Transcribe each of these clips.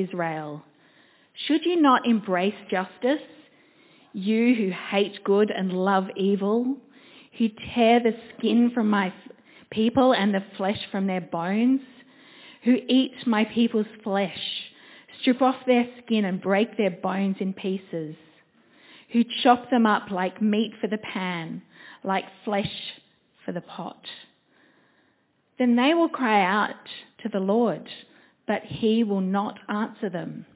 Israel. Should you not embrace justice? You who hate good and love evil, who tear the skin from my people and the flesh from their bones, who eat my people's flesh, strip off their skin and break their bones in pieces, who chop them up like meat for the pan, like flesh for the pot. Then they will cry out to the Lord, but he will not answer them.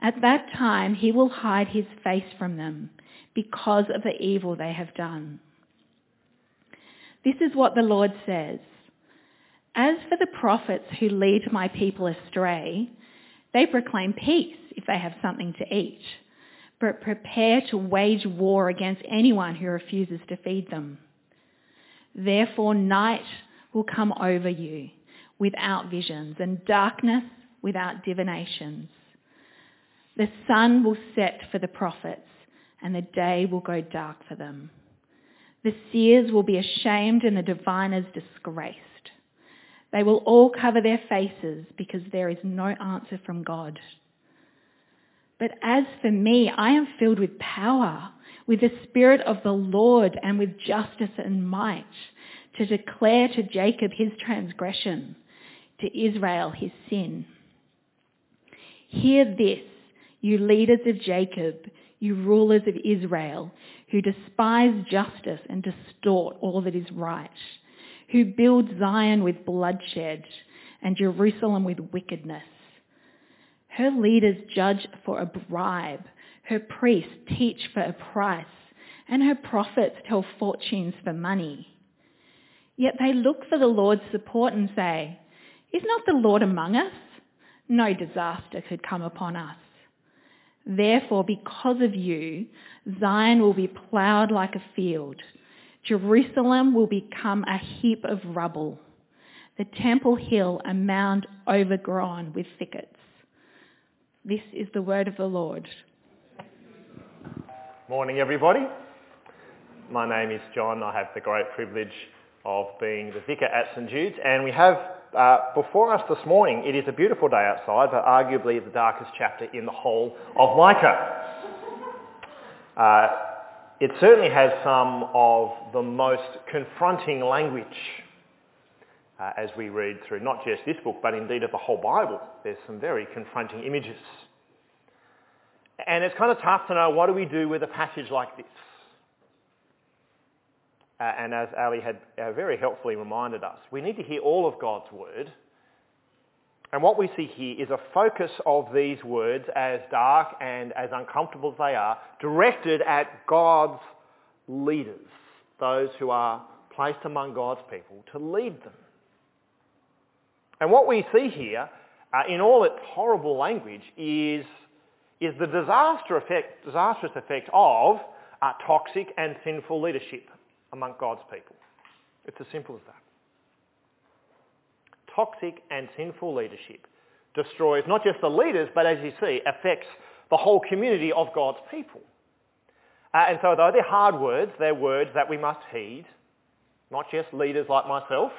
At that time he will hide his face from them because of the evil they have done. This is what the Lord says. As for the prophets who lead my people astray, they proclaim peace if they have something to eat, but prepare to wage war against anyone who refuses to feed them. Therefore night will come over you without visions and darkness without divinations. The sun will set for the prophets and the day will go dark for them. The seers will be ashamed and the diviners disgraced. They will all cover their faces because there is no answer from God. But as for me, I am filled with power, with the Spirit of the Lord and with justice and might to declare to Jacob his transgression, to Israel his sin. Hear this, you leaders of Jacob, you rulers of Israel, who despise justice and distort all that is right, who build Zion with bloodshed and Jerusalem with wickedness. Her leaders judge for a bribe, her priests teach for a price, and her prophets tell fortunes for money. Yet they look for the Lord's support and say, is not the Lord among us? No disaster could come upon us. Therefore, because of you, Zion will be ploughed like a field. Jerusalem will become a heap of rubble. The temple hill a mound overgrown with thickets. This is the word of the Lord. Morning everybody. My name is John. I have the great privilege of being the vicar at St Jude's and we have uh, before us this morning, it is a beautiful day outside, but arguably the darkest chapter in the whole of Micah. Uh, it certainly has some of the most confronting language uh, as we read through not just this book, but indeed of the whole Bible. There's some very confronting images. And it's kind of tough to know what do we do with a passage like this. Uh, and as Ali had uh, very helpfully reminded us, we need to hear all of God's word. And what we see here is a focus of these words, as dark and as uncomfortable as they are, directed at God's leaders, those who are placed among God's people to lead them. And what we see here, uh, in all its horrible language, is, is the disaster effect, disastrous effect of uh, toxic and sinful leadership among God's people. It's as simple as that. Toxic and sinful leadership destroys not just the leaders, but as you see, affects the whole community of God's people. Uh, and so though they're hard words, they're words that we must heed, not just leaders like myself,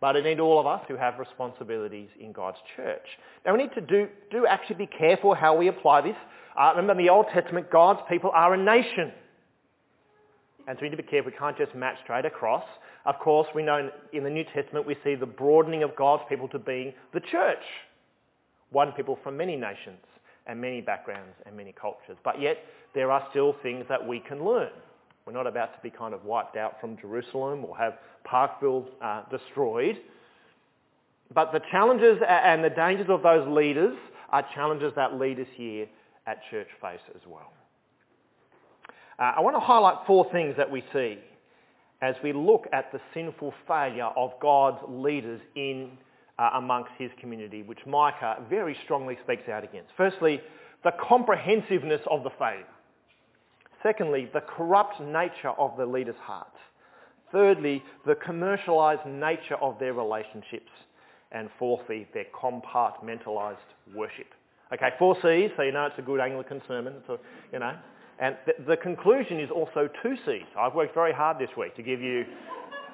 but indeed all of us who have responsibilities in God's church. Now we need to do, do actually be careful how we apply this. Uh, remember in the Old Testament, God's people are a nation. And so we need to be careful. We can't just match straight across. Of course, we know in the New Testament we see the broadening of God's people to being the church. One people from many nations and many backgrounds and many cultures. But yet there are still things that we can learn. We're not about to be kind of wiped out from Jerusalem or have Parkville uh, destroyed. But the challenges and the dangers of those leaders are challenges that leaders here at church face as well. Uh, I want to highlight four things that we see as we look at the sinful failure of God's leaders in uh, amongst his community, which Micah very strongly speaks out against. Firstly, the comprehensiveness of the failure. Secondly, the corrupt nature of the leaders' hearts. Thirdly, the commercialised nature of their relationships. And fourthly, their compartmentalised worship. Okay, four C's, so you know it's a good Anglican sermon. So, you know, and th- the conclusion is also two C's. I've worked very hard this week to give you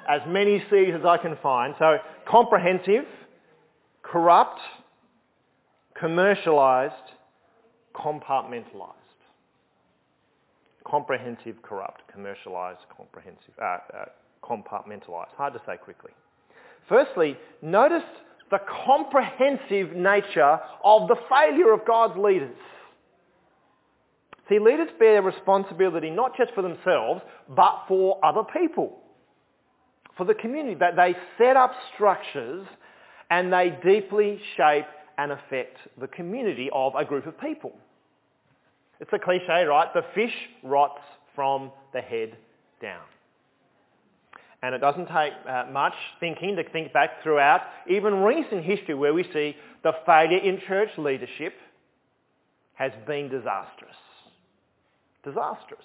as many C's as I can find. So comprehensive, corrupt, commercialized, compartmentalized. Comprehensive, corrupt, commercialized, comprehensive, uh, uh, compartmentalized. Hard to say quickly. Firstly, notice the comprehensive nature of the failure of God's leaders. See, leaders bear responsibility not just for themselves, but for other people, for the community. That they set up structures and they deeply shape and affect the community of a group of people. It's a cliche, right? The fish rots from the head down. And it doesn't take uh, much thinking to think back throughout even recent history where we see the failure in church leadership has been disastrous. Disastrous.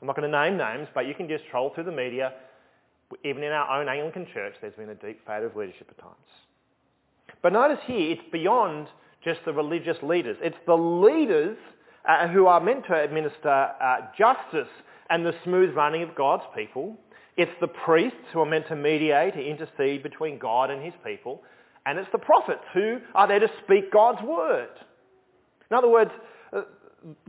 I'm not going to name names, but you can just troll through the media. Even in our own Anglican church, there's been a deep failure of leadership at times. But notice here, it's beyond just the religious leaders. It's the leaders uh, who are meant to administer uh, justice and the smooth running of God's people. It's the priests who are meant to mediate, to intercede between God and his people. And it's the prophets who are there to speak God's word. In other words,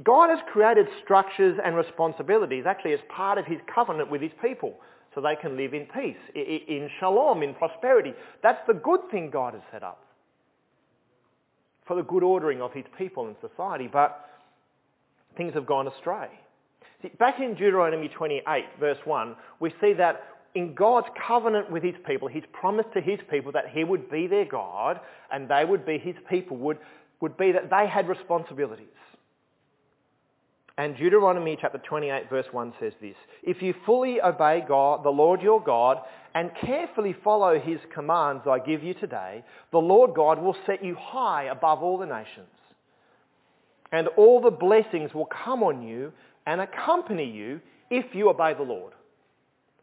God has created structures and responsibilities actually as part of his covenant with his people so they can live in peace, in shalom, in prosperity. That's the good thing God has set up for the good ordering of his people and society. But things have gone astray. See, back in Deuteronomy 28, verse 1, we see that in God's covenant with his people, his promise to his people that he would be their God and they would be his people would, would be that they had responsibilities. And Deuteronomy chapter 28 verse 1 says this, If you fully obey God, the Lord your God, and carefully follow his commands I give you today, the Lord God will set you high above all the nations. And all the blessings will come on you and accompany you if you obey the Lord.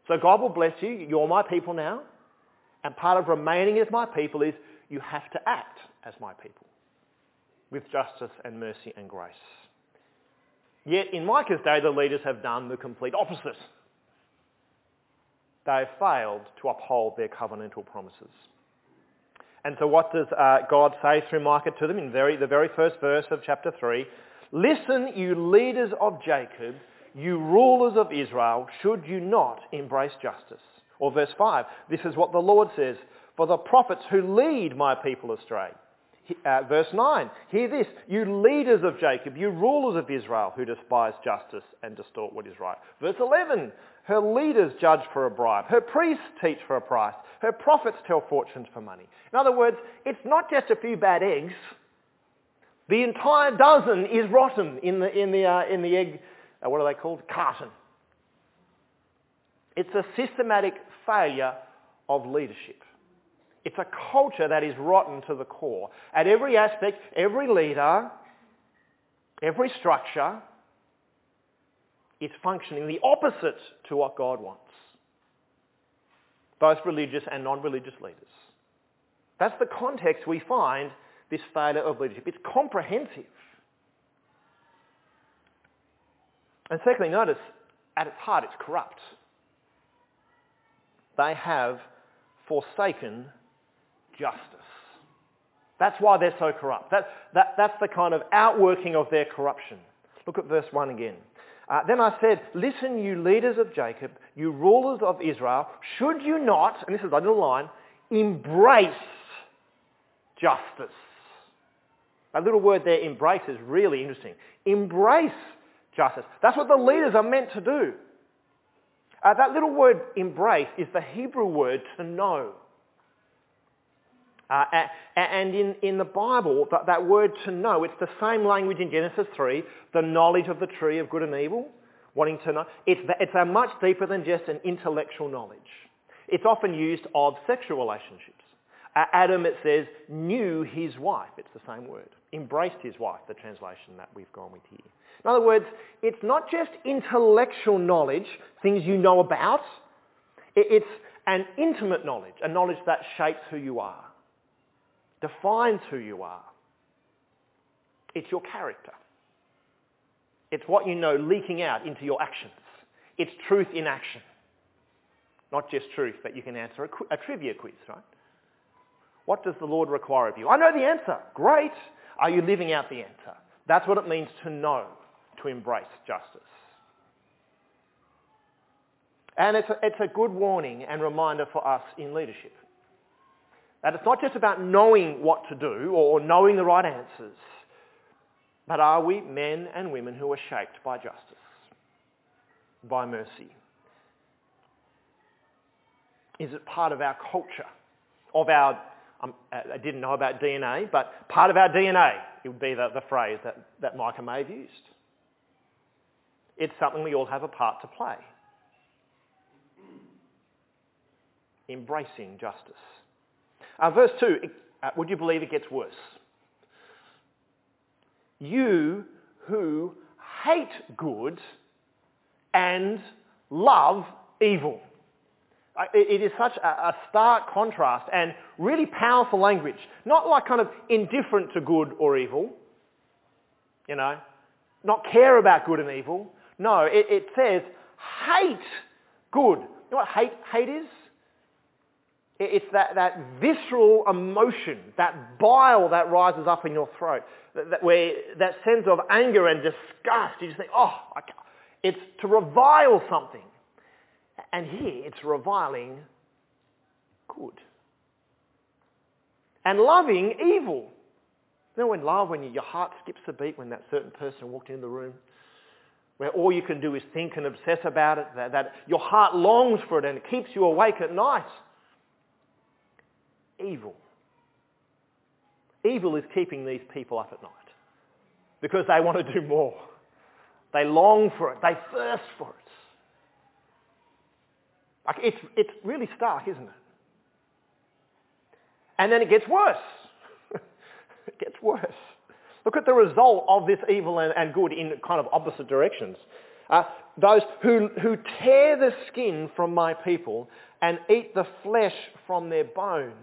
So God will bless you. You're my people now. And part of remaining as my people is you have to act as my people with justice and mercy and grace. Yet in Micah's day, the leaders have done the complete opposite. They have failed to uphold their covenantal promises. And so what does uh, God say through Micah to them in very, the very first verse of chapter 3? Listen, you leaders of Jacob, you rulers of Israel, should you not embrace justice? Or verse 5, this is what the Lord says, for the prophets who lead my people astray uh, verse 9, hear this, you leaders of Jacob, you rulers of Israel who despise justice and distort what is right. Verse 11, her leaders judge for a bribe, her priests teach for a price, her prophets tell fortunes for money. In other words, it's not just a few bad eggs. The entire dozen is rotten in the, in the, uh, in the egg, uh, what are they called? Carton. It's a systematic failure of leadership. It's a culture that is rotten to the core. At every aspect, every leader, every structure is functioning the opposite to what God wants. Both religious and non-religious leaders. That's the context we find this failure of leadership. It's comprehensive. And secondly, notice, at its heart, it's corrupt. They have forsaken justice. That's why they're so corrupt. That, that, that's the kind of outworking of their corruption. Look at verse 1 again. Uh, then I said, listen, you leaders of Jacob, you rulers of Israel, should you not, and this is little line, embrace justice. That little word there, embrace, is really interesting. Embrace justice. That's what the leaders are meant to do. Uh, that little word embrace is the Hebrew word to know. Uh, and in, in the Bible, that, that word to know, it's the same language in Genesis 3, the knowledge of the tree of good and evil, wanting to know. It's, it's a much deeper than just an intellectual knowledge. It's often used of sexual relationships. Uh, Adam, it says, knew his wife. It's the same word. Embraced his wife, the translation that we've gone with here. In other words, it's not just intellectual knowledge, things you know about. It's an intimate knowledge, a knowledge that shapes who you are defines who you are. It's your character. It's what you know leaking out into your actions. It's truth in action. Not just truth that you can answer a, a trivia quiz, right? What does the Lord require of you? I know the answer. Great. Are you living out the answer? That's what it means to know, to embrace justice. And it's a, it's a good warning and reminder for us in leadership. That it's not just about knowing what to do or knowing the right answers, but are we men and women who are shaped by justice, by mercy? Is it part of our culture, of our, um, I didn't know about DNA, but part of our DNA, it would be the, the phrase that, that Micah may have used. It's something we all have a part to play. Embracing justice. Uh, verse 2, uh, would you believe it gets worse? You who hate good and love evil. It is such a stark contrast and really powerful language. Not like kind of indifferent to good or evil, you know, not care about good and evil. No, it, it says hate good. You know what hate, hate is? It's that, that visceral emotion, that bile that rises up in your throat, that, that, where, that sense of anger and disgust. You just think, oh, it's to revile something. And here it's reviling good. And loving evil. You know when love, when your heart skips a beat when that certain person walked in the room? Where all you can do is think and obsess about it, that, that your heart longs for it and it keeps you awake at night. Evil. Evil is keeping these people up at night because they want to do more. They long for it. They thirst for it. Like it's, it's really stark, isn't it? And then it gets worse. it gets worse. Look at the result of this evil and, and good in kind of opposite directions. Uh, those who, who tear the skin from my people and eat the flesh from their bones,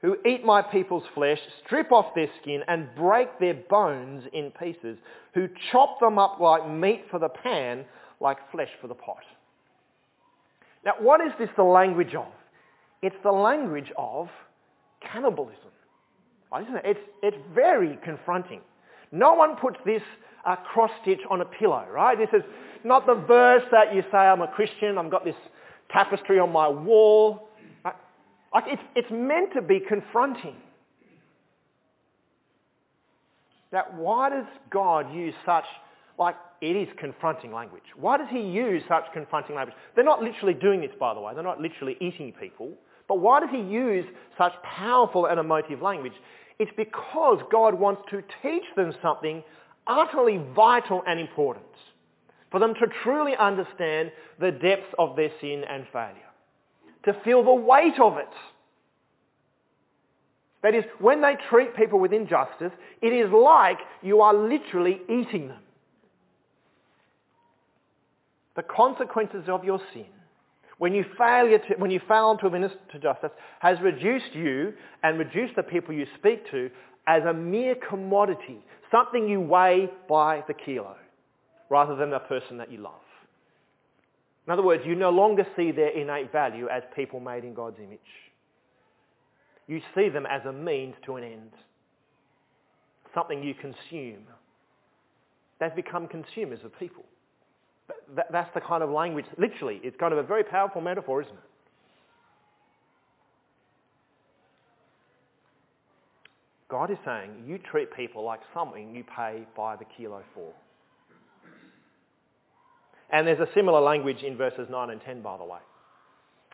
who eat my people's flesh, strip off their skin and break their bones in pieces, who chop them up like meat for the pan, like flesh for the pot. Now, what is this the language of? It's the language of cannibalism. Isn't it? It's, it's very confronting. No one puts this uh, cross stitch on a pillow, right? This is not the verse that you say, I'm a Christian, I've got this tapestry on my wall. Like it's, it's meant to be confronting. That why does God use such like it is confronting language. Why does he use such confronting language? They're not literally doing this, by the way. They're not literally eating people. But why does he use such powerful and emotive language? It's because God wants to teach them something utterly vital and important for them to truly understand the depths of their sin and failure, to feel the weight of it. That is, when they treat people with injustice, it is like you are literally eating them the consequences of your sin, when you, failure to, when you fail to administer justice, has reduced you and reduced the people you speak to as a mere commodity, something you weigh by the kilo, rather than the person that you love. In other words, you no longer see their innate value as people made in God's image. You see them as a means to an end, something you consume. They've become consumers of people that's the kind of language, literally, it's kind of a very powerful metaphor, isn't it? God is saying you treat people like something you pay by the kilo for. And there's a similar language in verses 9 and 10, by the way.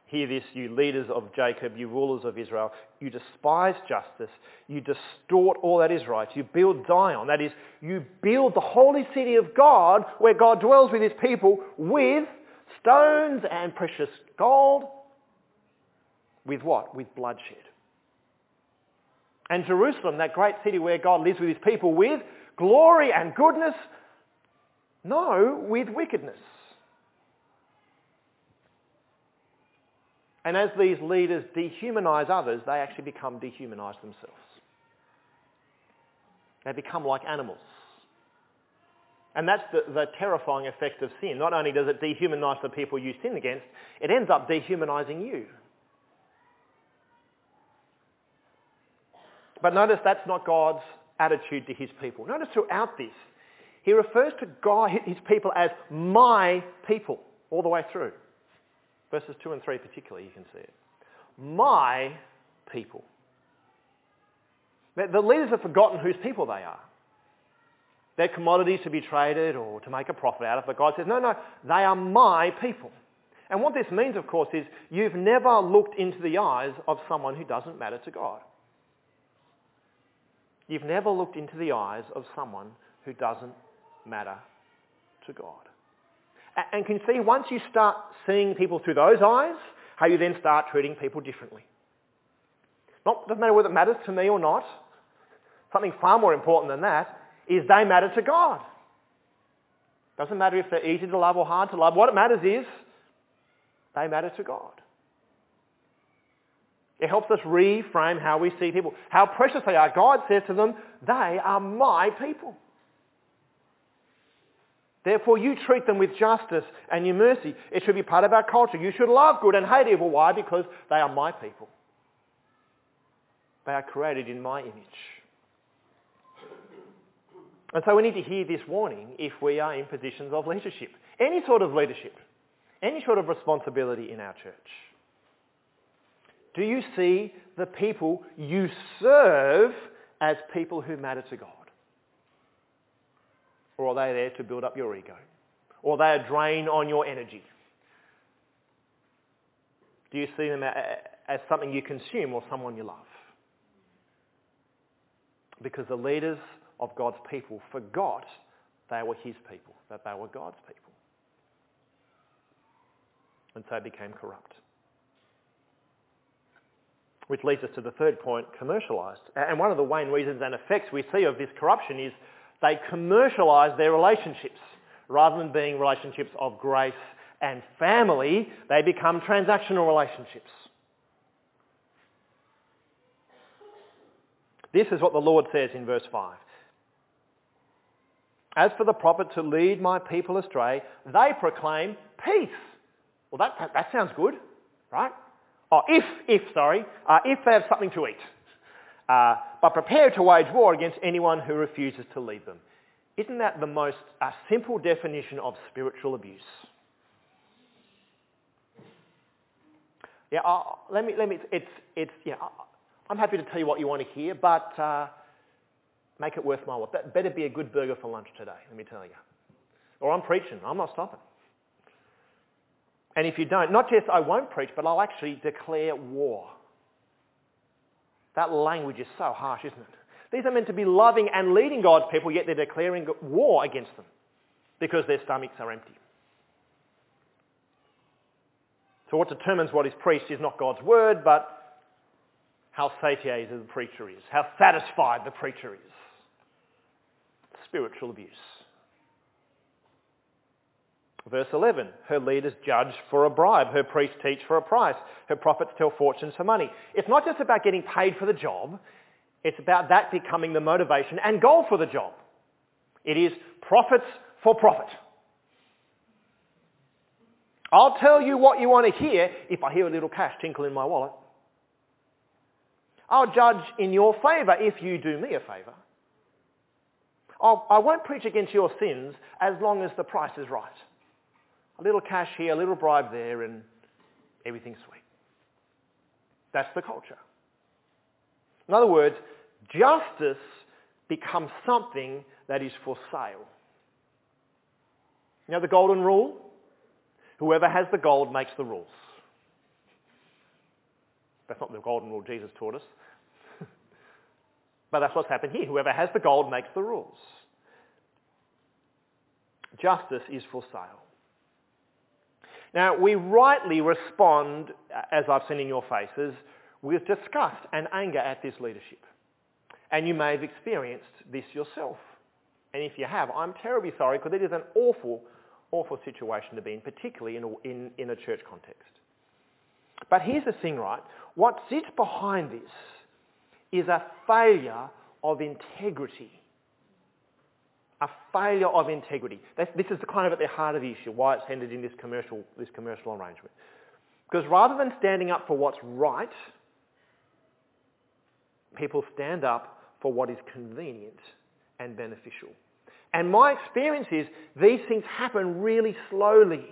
Hear this, you leaders of Jacob, you rulers of Israel. You despise justice. You distort all that is right. You build Zion. That is, you build the holy city of God where God dwells with his people with stones and precious gold. With what? With bloodshed. And Jerusalem, that great city where God lives with his people with glory and goodness. No, with wickedness. And as these leaders dehumanize others, they actually become dehumanized themselves. They become like animals. And that's the, the, terrifying effect of sin. Not only does it dehumanize the people you sin against, it ends up dehumanizing you. But notice that's not God's attitude to his people. Notice throughout this, he refers to God, his people as my people all the way through. Verses 2 and 3 particularly, you can see it. My people. The leaders have forgotten whose people they are. They're commodities to be traded or to make a profit out of, but God says, no, no, they are my people. And what this means, of course, is you've never looked into the eyes of someone who doesn't matter to God. You've never looked into the eyes of someone who doesn't matter to God. And can you see, once you start seeing people through those eyes, how you then start treating people differently. Not, doesn't matter whether it matters to me or not. Something far more important than that is they matter to God. Doesn't matter if they're easy to love or hard to love. What it matters is they matter to God. It helps us reframe how we see people, how precious they are. God says to them, they are my people. Therefore, you treat them with justice and your mercy. It should be part of our culture. You should love good and hate evil. Why? Because they are my people. They are created in my image. And so we need to hear this warning if we are in positions of leadership. Any sort of leadership. Any sort of responsibility in our church. Do you see the people you serve as people who matter to God? Or are they there to build up your ego? Or are they a drain on your energy? Do you see them as something you consume or someone you love? Because the leaders of God's people forgot they were his people, that they were God's people. And so became corrupt. Which leads us to the third point, commercialised. And one of the main reasons and effects we see of this corruption is they commercialise their relationships. Rather than being relationships of grace and family, they become transactional relationships. This is what the Lord says in verse 5. As for the prophet to lead my people astray, they proclaim peace. Well, that, that sounds good, right? Oh, if, if, sorry, uh, if they have something to eat. Uh, but prepare to wage war against anyone who refuses to lead them. Isn't that the most uh, simple definition of spiritual abuse? Yeah, uh, let me, let me, it's, it's, yeah, I'm happy to tell you what you want to hear, but uh, make it worth my while. That better be a good burger for lunch today, let me tell you. Or I'm preaching. I'm not stopping. And if you don't, not just I won't preach, but I'll actually declare war. That language is so harsh, isn't it? These are meant to be loving and leading God's people, yet they're declaring war against them because their stomachs are empty. So what determines what is preached is not God's word, but how satiated the preacher is, how satisfied the preacher is. Spiritual abuse. Verse 11, her leaders judge for a bribe, her priests teach for a price, her prophets tell fortunes for money. It's not just about getting paid for the job, it's about that becoming the motivation and goal for the job. It is profits for profit. I'll tell you what you want to hear if I hear a little cash tinkle in my wallet. I'll judge in your favour if you do me a favour. I'll, I will not preach against your sins as long as the price is right. A little cash here, a little bribe there, and everything's sweet. That's the culture. In other words, justice becomes something that is for sale. You know the golden rule? Whoever has the gold makes the rules. That's not the golden rule Jesus taught us. but that's what's happened here. Whoever has the gold makes the rules. Justice is for sale. Now, we rightly respond, uh, as I've seen in your faces, with disgust and anger at this leadership. And you may have experienced this yourself. And if you have, I'm terribly sorry because it is an awful, awful situation to be in, particularly in a, in, in a church context. But here's the thing, right? What sits behind this is a failure of integrity. A failure of integrity. this is the kind of at the heart of the issue, why it's ended in this commercial, this commercial arrangement. Because rather than standing up for what's right, people stand up for what is convenient and beneficial. And my experience is these things happen really slowly.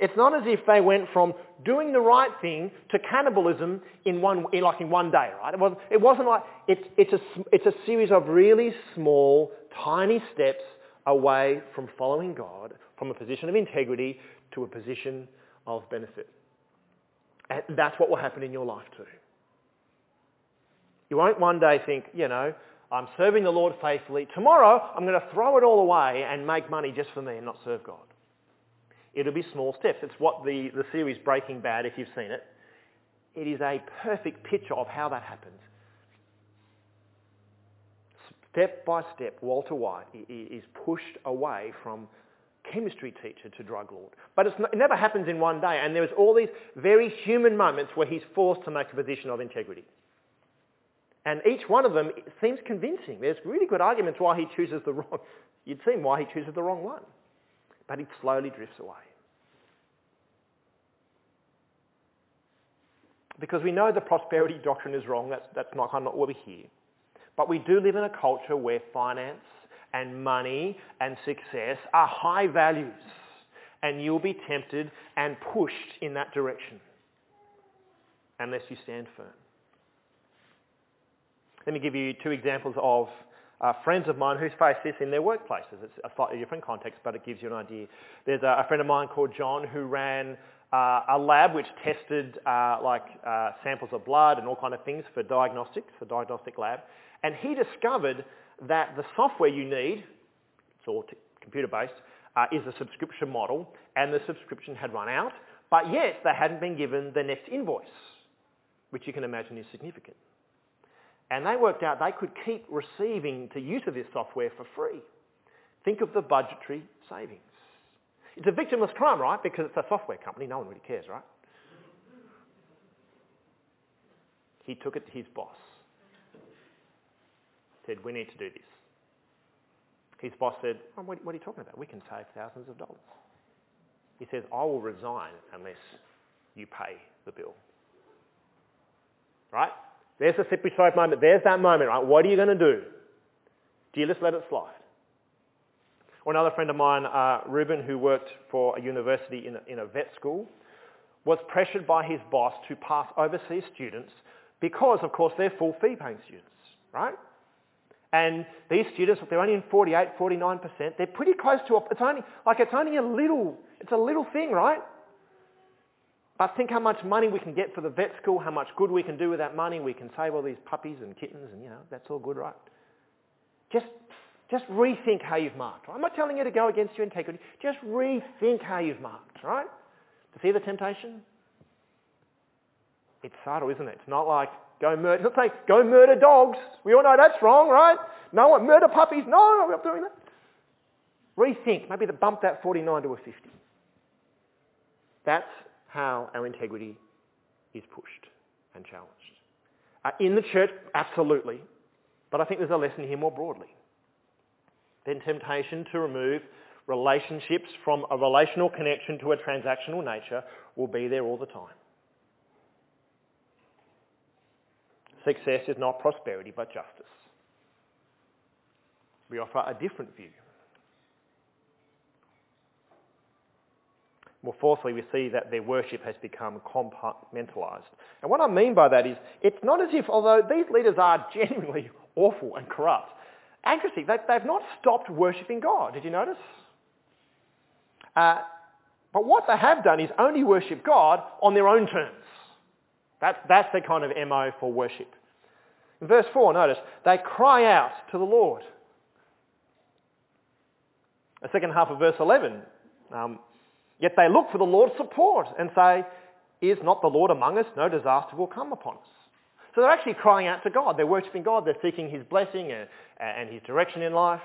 It's not as if they went from doing the right thing to cannibalism in one, in like in one day, right? It wasn't, it wasn't like, it's, it's, a, it's a series of really small, tiny steps away from following God, from a position of integrity to a position of benefit. And that's what will happen in your life too. You won't one day think, you know, I'm serving the Lord faithfully. Tomorrow, I'm going to throw it all away and make money just for me and not serve God. It'll be small steps. It's what the, the series Breaking Bad, if you've seen it, it is a perfect picture of how that happens. Step by step, Walter White is pushed away from chemistry teacher to drug lord. But not, it never happens in one day, and there's all these very human moments where he's forced to make a position of integrity. And each one of them seems convincing. There's really good arguments why he chooses the wrong, you'd see why he chooses the wrong one but he slowly drifts away. Because we know the prosperity doctrine is wrong, that's, that's not, not what we hear. But we do live in a culture where finance and money and success are high values. And you'll be tempted and pushed in that direction unless you stand firm. Let me give you two examples of uh, friends of mine who's faced this in their workplaces. It's a slightly different context, but it gives you an idea. There's a, a friend of mine called John who ran uh, a lab which tested uh, like uh, samples of blood and all kind of things for diagnostics, for diagnostic lab, and he discovered that the software you need, it's all t- computer-based, uh, is a subscription model, and the subscription had run out, but yet they hadn't been given the next invoice, which you can imagine is significant. And they worked out they could keep receiving the use of this software for free. Think of the budgetary savings. It's a victimless crime, right? Because it's a software company. No one really cares, right? He took it to his boss. Said, we need to do this. His boss said, oh, what, are you talking about? We can save thousands of dollars. He says, I will resign unless you pay the bill. Right? There's the slippery slope moment. There's that moment, right? What are you going to do? Do you just let it slide? Or another friend of mine, uh, Ruben, who worked for a university in a, in a vet school, was pressured by his boss to pass overseas students because, of course, they're full fee paying students, right? And these students, they're only in 48, 49%. They're pretty close to, a, it's only, like it's only a little, it's a little thing, right? But think how much money we can get for the vet school, how much good we can do with that money. We can save all these puppies and kittens and, you know, that's all good, right? Just, just rethink how you've marked. Right? I'm not telling you to go against your integrity. Just rethink how you've marked, right? To see the temptation? It's subtle, isn't it? It's not like go murder. It's not saying go murder dogs. We all know that's wrong, right? No one murder puppies. No, we're not doing that. Rethink. Maybe to bump that 49 to a 50. That's how our integrity is pushed and challenged. Uh, in the church, absolutely. But I think there's a lesson here more broadly. Then temptation to remove relationships from a relational connection to a transactional nature will be there all the time. Success is not prosperity but justice. We offer a different view. More fourthly, we see that their worship has become compartmentalized. And what I mean by that is, it's not as if, although these leaders are genuinely awful and corrupt, accuracy, they, have not stopped worshipping God. Did you notice? Uh, but what they have done is only worship God on their own terms. That's, that's their kind of MO for worship. In verse 4, notice, they cry out to the Lord. The second half of verse 11, um, Yet they look for the Lord's support and say, is not the Lord among us? No disaster will come upon us. So they're actually crying out to God. They're worshipping God. They're seeking his blessing and, and his direction in life.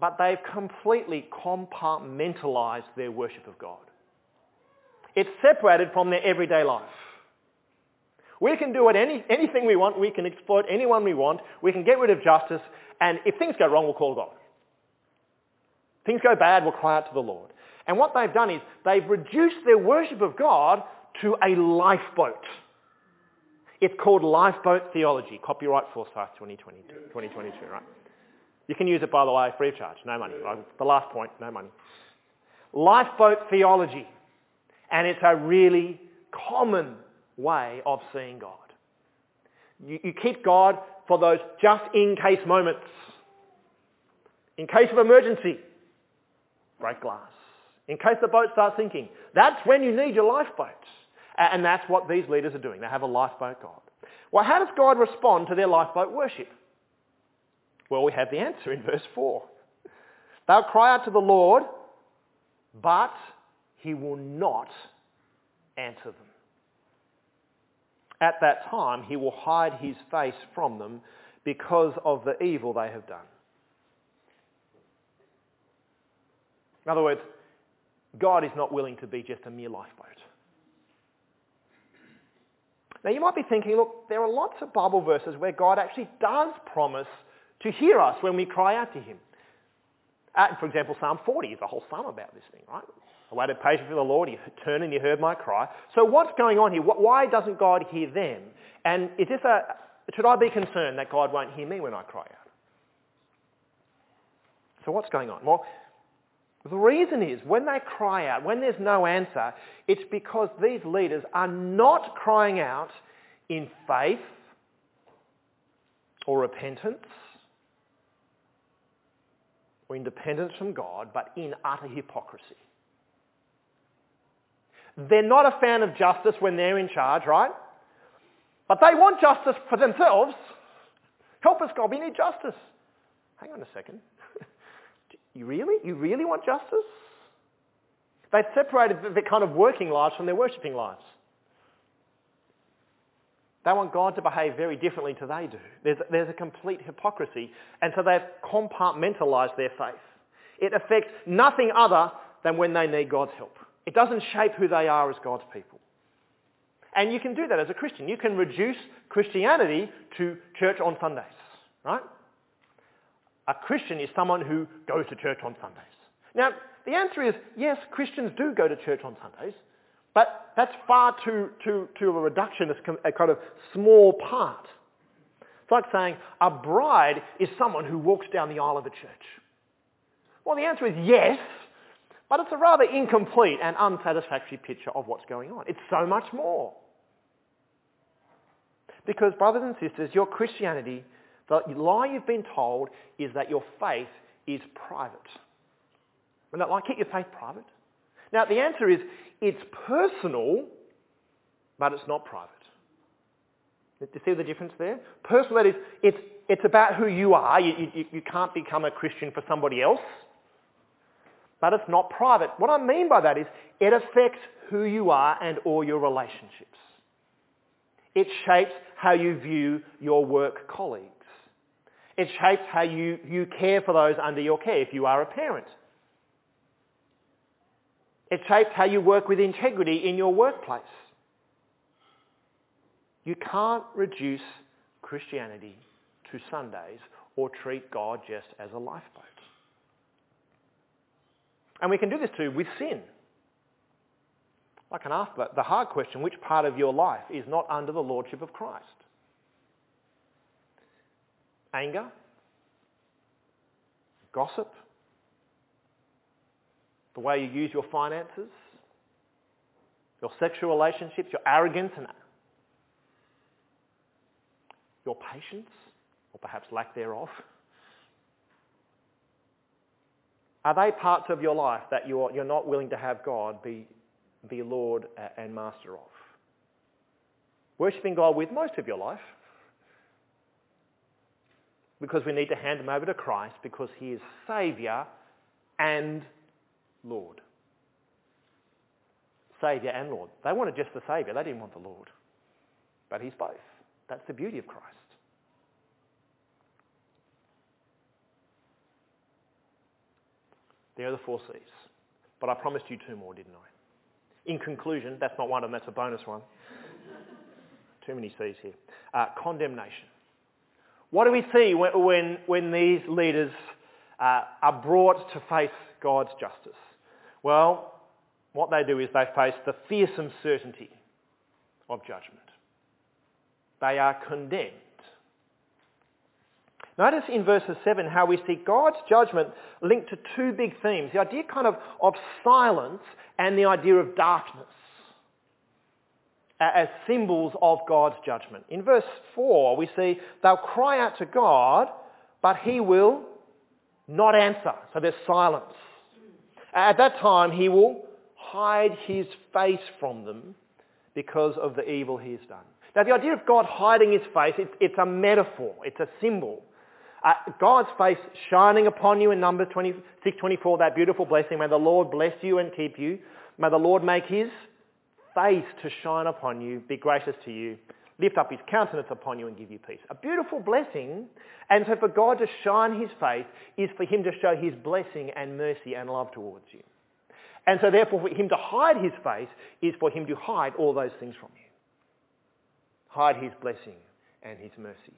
But they've completely compartmentalized their worship of God. It's separated from their everyday life. We can do it any, anything we want. We can exploit anyone we want. We can get rid of justice. And if things go wrong, we'll call God. Things go bad, we'll cry out to the Lord. And what they've done is they've reduced their worship of God to a lifeboat. It's called lifeboat theology, copyright Forsyth 2022, 2022, right? You can use it, by the way, free of charge, no money. The last point, no money. Lifeboat theology. And it's a really common way of seeing God. You, you keep God for those just in case moments. In case of emergency, break glass. In case the boat starts sinking, that's when you need your lifeboat. And that's what these leaders are doing. They have a lifeboat God. Well, how does God respond to their lifeboat worship? Well, we have the answer in verse 4. They'll cry out to the Lord, but he will not answer them. At that time, he will hide his face from them because of the evil they have done. In other words, God is not willing to be just a mere lifeboat. Now you might be thinking, look, there are lots of Bible verses where God actually does promise to hear us when we cry out to him. For example, Psalm 40 is a whole psalm about this thing, right? I waited patiently for the Lord, he turned and he heard my cry. So what's going on here? Why doesn't God hear them? And is this a, should I be concerned that God won't hear me when I cry out? So what's going on? Well, the reason is when they cry out, when there's no answer, it's because these leaders are not crying out in faith or repentance or independence from God, but in utter hypocrisy. They're not a fan of justice when they're in charge, right? But they want justice for themselves. Help us, God, we need justice. Hang on a second. you really? You really want justice? They've separated their kind of working lives from their worshipping lives. They want God to behave very differently to they do. There's, there's a complete hypocrisy. And so they've compartmentalized their faith. It affects nothing other than when they need God's help. It doesn't shape who they are as God's people. And you can do that as a Christian. You can reduce Christianity to church on Sundays, right? A Christian is someone who goes to church on Sundays. Now, the answer is yes, Christians do go to church on Sundays, but that's far too, too, too of a reductionist, a kind of small part. It's like saying a bride is someone who walks down the aisle of a church. Well, the answer is yes, but it's a rather incomplete and unsatisfactory picture of what's going on. It's so much more. Because, brothers and sisters, your Christianity, the lie you've been told is that your faith is private. And that lie, keep your faith private. Now, the answer is it's personal, but it's not private. Do you see the difference there? Personal, that is, it's, it's about who you are. You, you, you can't become a Christian for somebody else. But it's not private. What I mean by that is it affects who you are and all your relationships. It shapes how you view your work colleagues. It shapes how you, you care for those under your care if you are a parent. It shapes how you work with integrity in your workplace. You can't reduce Christianity to Sundays or treat God just as a lifeboat. And we can do this too with sin. I can ask the hard question, which part of your life is not under the lordship of Christ? Anger? Gossip? the way you use your finances, your sexual relationships, your arrogance and your patience, or perhaps lack thereof? Are they parts of your life that you're, you're not willing to have God be, be Lord and Master of? Worshipping God with most of your life because we need to hand him over to Christ because he is Saviour and Lord. Saviour and Lord. They wanted just the Saviour. They didn't want the Lord. But he's both. That's the beauty of Christ. There are the four C's. But I promised you two more, didn't I? In conclusion, that's not one of them, that's a bonus one. Too many C's here. Uh, condemnation. What do we see when, when, when these leaders uh, are brought to face God's justice? Well, what they do is they face the fearsome certainty of judgment. They are condemned. Notice in verses 7 how we see God's judgment linked to two big themes. The idea kind of of silence and the idea of darkness as symbols of God's judgment. In verse 4 we see they'll cry out to God, but he will not answer. So there's silence. At that time he will hide his face from them because of the evil he has done. Now the idea of God hiding his face, it's, it's a metaphor, it's a symbol. Uh, God's face shining upon you in Numbers 26, 24, that beautiful blessing. May the Lord bless you and keep you. May the Lord make his face to shine upon you, be gracious to you, lift up his countenance upon you and give you peace. A beautiful blessing. And so for God to shine his face is for him to show his blessing and mercy and love towards you. And so therefore for him to hide his face is for him to hide all those things from you. Hide his blessing and his mercy.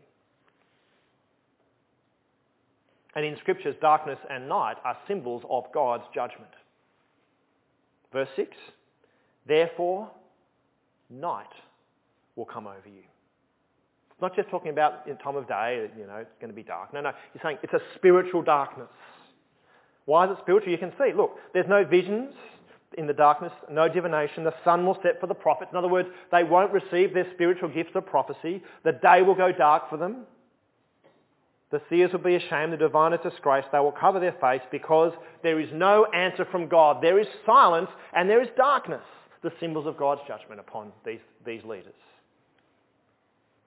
And in scriptures, darkness and night are symbols of God's judgment. Verse 6, therefore night will come over you. It's not just talking about in time of day, you know, it's going to be dark. No, no, he's saying it's a spiritual darkness. Why is it spiritual? You can see, look, there's no visions in the darkness, no divination. The sun will set for the prophets. In other words, they won't receive their spiritual gifts of prophecy. The day will go dark for them. The seers will be ashamed, the diviners disgraced. They will cover their face because there is no answer from God. There is silence and there is darkness, the symbols of God's judgment upon these, these leaders.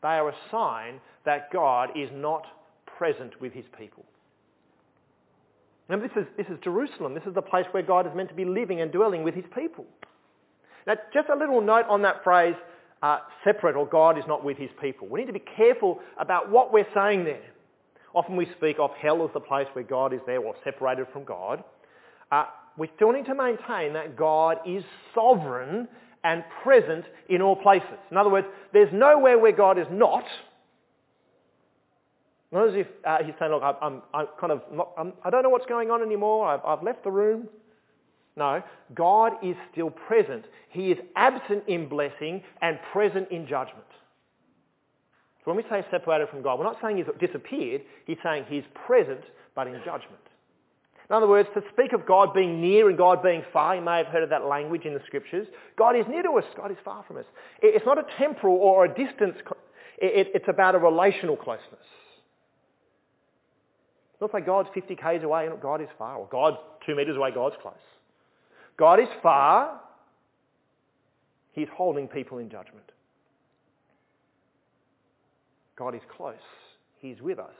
They are a sign that God is not present with his people. Remember, this is, this is Jerusalem. This is the place where God is meant to be living and dwelling with his people. Now, just a little note on that phrase, uh, separate or God is not with his people. We need to be careful about what we're saying there. Often we speak of hell as the place where God is there or separated from God. Uh, we still need to maintain that God is sovereign and present in all places. In other words, there's nowhere where God is not. Not as if uh, he's saying, look, I'm, I'm kind of not, I'm, I don't know what's going on anymore. I've, I've left the room. No, God is still present. He is absent in blessing and present in judgment. So when we say separated from God, we're not saying he's disappeared. He's saying he's present, but in judgment. In other words, to speak of God being near and God being far, you may have heard of that language in the scriptures. God is near to us. God is far from us. It's not a temporal or a distance. It's about a relational closeness. It's not like God's 50 k's away and God is far, or God's two metres away, God's close. God is far. He's holding people in judgment. God is close. He's with us.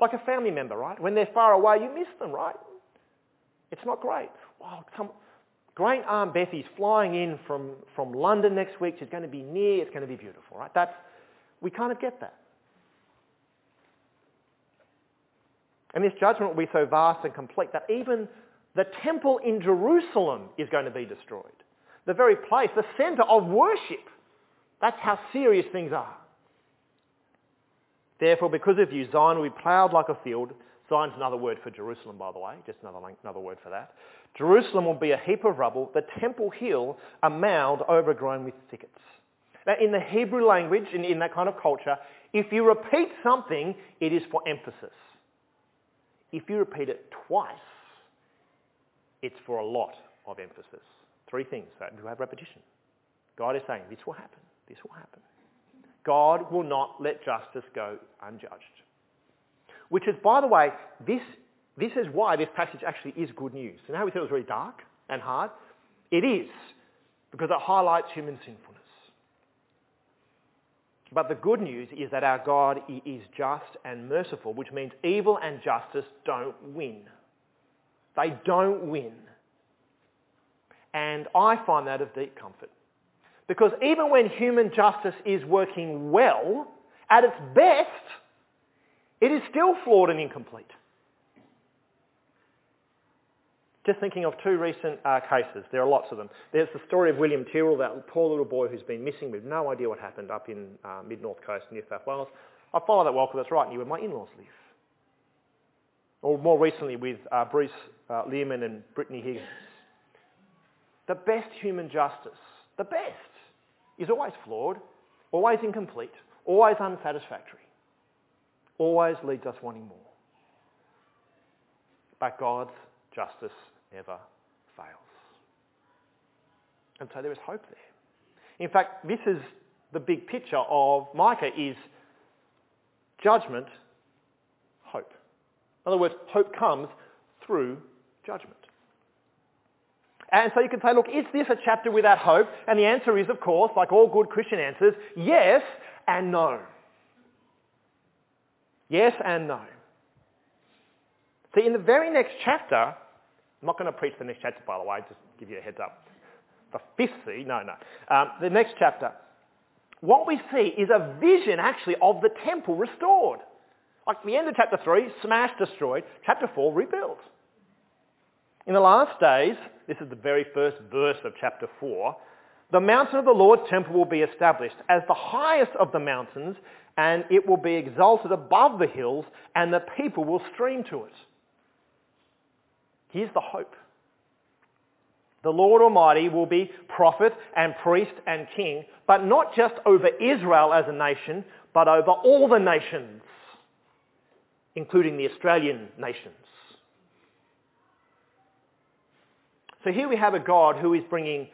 Like a family member, right? When they're far away, you miss them, right? It's not great. Wow, great Aunt Bethy's flying in from, from London next week. She's going to be near. It's going to be beautiful, right? That's, we kind of get that. And this judgment will be so vast and complete that even the temple in Jerusalem is going to be destroyed. The very place, the centre of worship. That's how serious things are. Therefore, because of you, Zion will be ploughed like a field. Zion's another word for Jerusalem, by the way, just another, another word for that. Jerusalem will be a heap of rubble, the temple hill a mound overgrown with thickets. Now, in the Hebrew language, in, in that kind of culture, if you repeat something, it is for emphasis. If you repeat it twice, it's for a lot of emphasis. Three things that do have repetition. God is saying, this will happen, this will happen. God will not let justice go unjudged. Which is, by the way, this, this is why this passage actually is good news. Know how we said it was very dark and hard? It is, because it highlights human sinfulness. But the good news is that our God is just and merciful, which means evil and justice don't win. They don't win. And I find that of deep comfort. Because even when human justice is working well, at its best, it is still flawed and incomplete. Just thinking of two recent uh, cases. There are lots of them. There's the story of William Tyrrell, that poor little boy who's been missing with no idea what happened up in uh, mid-north coast, New South Wales. I follow that well because that's right near where my in-laws live. Or more recently with uh, Bruce uh, Lehrmann and Brittany Higgins. The best human justice, the best, is always flawed, always incomplete, always unsatisfactory, always leads us wanting more. But God's justice never fails. And so there is hope there. In fact, this is the big picture of Micah is judgment, hope. In other words, hope comes through judgment. And so you can say, look, is this a chapter without hope? And the answer is, of course, like all good Christian answers, yes and no. Yes and no. See, in the very next chapter, I'm not going to preach the next chapter, by the way, just give you a heads up. The fifth C, no, no. Um, the next chapter, what we see is a vision actually of the temple restored. Like the end of chapter 3, smashed, destroyed. Chapter 4, rebuilt. In the last days, this is the very first verse of chapter 4, the mountain of the Lord's temple will be established as the highest of the mountains, and it will be exalted above the hills, and the people will stream to it. Here's the hope. The Lord Almighty will be prophet and priest and king, but not just over Israel as a nation, but over all the nations, including the Australian nations. So here we have a God who is bringing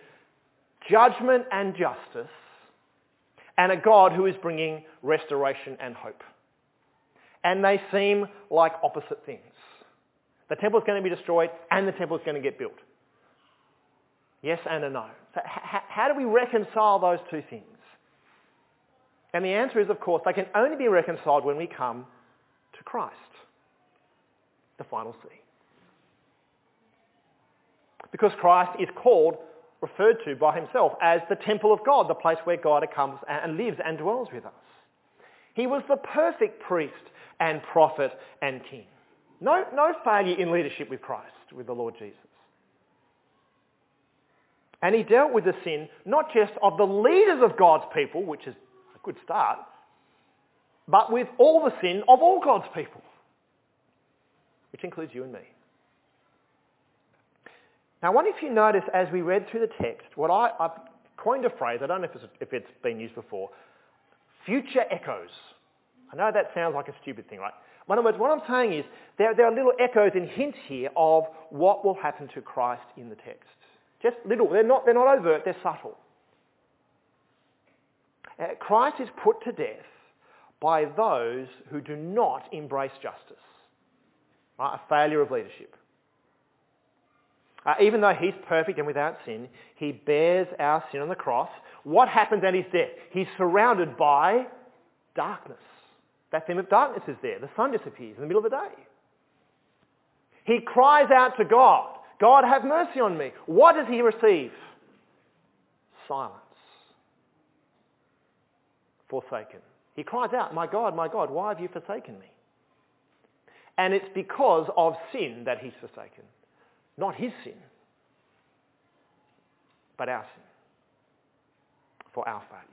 judgment and justice, and a God who is bringing restoration and hope. And they seem like opposite things. The temple is going to be destroyed and the temple is going to get built. Yes and a no. So h- how do we reconcile those two things? And the answer is, of course, they can only be reconciled when we come to Christ, the final C. Because Christ is called, referred to by himself as the temple of God, the place where God comes and lives and dwells with us. He was the perfect priest and prophet and king. No, no failure in leadership with Christ, with the Lord Jesus. And he dealt with the sin not just of the leaders of God's people, which is a good start, but with all the sin of all God's people, which includes you and me. Now, I wonder if you notice as we read through the text, what I, I've coined a phrase, I don't know if it's, if it's been used before, future echoes. I know that sounds like a stupid thing, right? In other words, what I'm saying is there, there are little echoes and hints here of what will happen to Christ in the text. Just little. They're not, they're not overt, they're subtle. Uh, Christ is put to death by those who do not embrace justice. Right? A failure of leadership. Uh, even though he's perfect and without sin, he bears our sin on the cross. What happens at his death? He's surrounded by darkness. That theme of darkness is there. The sun disappears in the middle of the day. He cries out to God. God, have mercy on me. What does he receive? Silence. Forsaken. He cries out, my God, my God, why have you forsaken me? And it's because of sin that he's forsaken. Not his sin, but our sin. For our failures.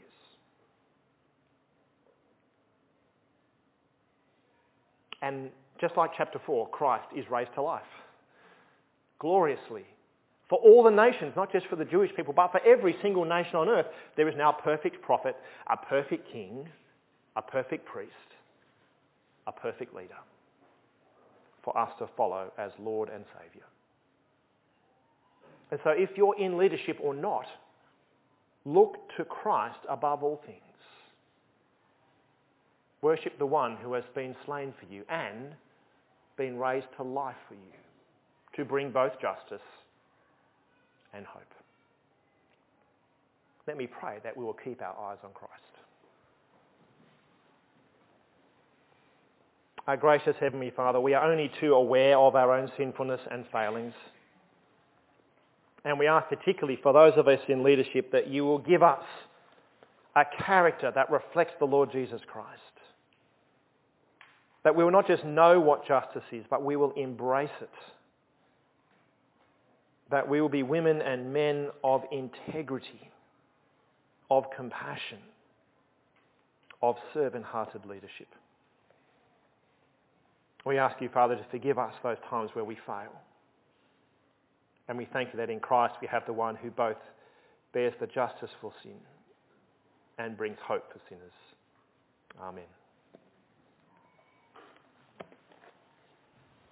And just like chapter 4, Christ is raised to life gloriously. For all the nations, not just for the Jewish people, but for every single nation on earth, there is now a perfect prophet, a perfect king, a perfect priest, a perfect leader for us to follow as Lord and Saviour. And so if you're in leadership or not, look to Christ above all things. Worship the one who has been slain for you and been raised to life for you to bring both justice and hope. Let me pray that we will keep our eyes on Christ. Our gracious Heavenly Father, we are only too aware of our own sinfulness and failings. And we ask particularly for those of us in leadership that you will give us a character that reflects the Lord Jesus Christ. That we will not just know what justice is, but we will embrace it that we will be women and men of integrity, of compassion, of servant-hearted leadership. We ask you, Father, to forgive us those times where we fail. And we thank you that in Christ we have the one who both bears the justice for sin and brings hope for sinners. Amen.